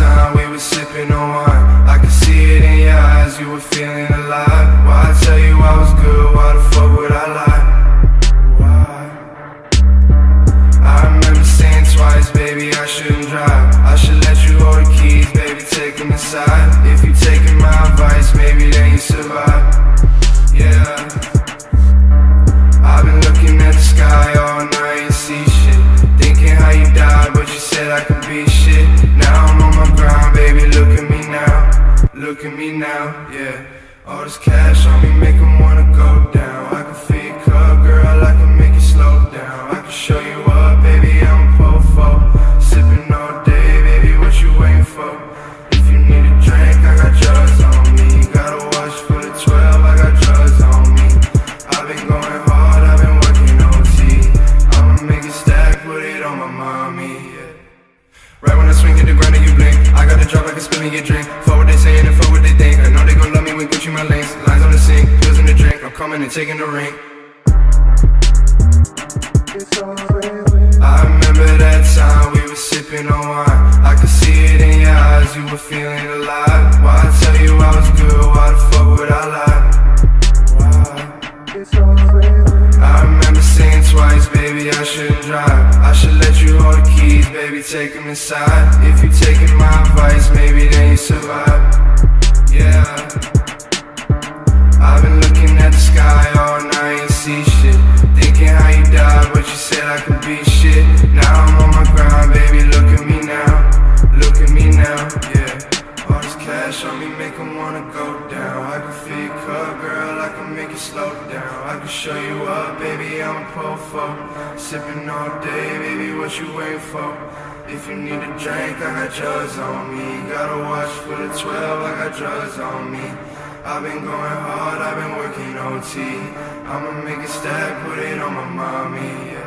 time we were sipping on wine I could see it in your eyes, you were feeling alive Why I tell you I was good, why the fuck would I lie? Why? I remember saying twice, baby, I shouldn't drive I should now, yeah. All this cash on me make 'em wanna go down. I can your cup, girl, I can make it slow down. I can show you up, baby, I'm a po-fo. Sipping all day, baby, what you waiting for? If you need a drink, I got drugs on me. Gotta watch for the 12, I got drugs on me. I've been going hard, I've been working OT. I'ma make it stack, put it on my mommy. Yeah. Right when I swing to the ground and you blink, I got the drop I can spin in your drink. For what they saying and for coming and taking the ring. I remember that time we were sipping on wine. I could see it in your eyes, you were feeling alive. Why I tell you I was good, why the fuck would I lie? I remember saying twice, baby, I shouldn't drive. I should let you hold the keys, baby, take them inside. If you taking my advice, maybe then you survive. Yeah. Girl, I can make it slow down. I can show you up, baby, I'm a po-fo. Sipping all day, baby, what you waiting for? If you need a drink, I got drugs on me. Gotta watch for the 12, I got drugs on me. I've been going hard, I've been working OT. I'ma make it stack, put it on my mommy.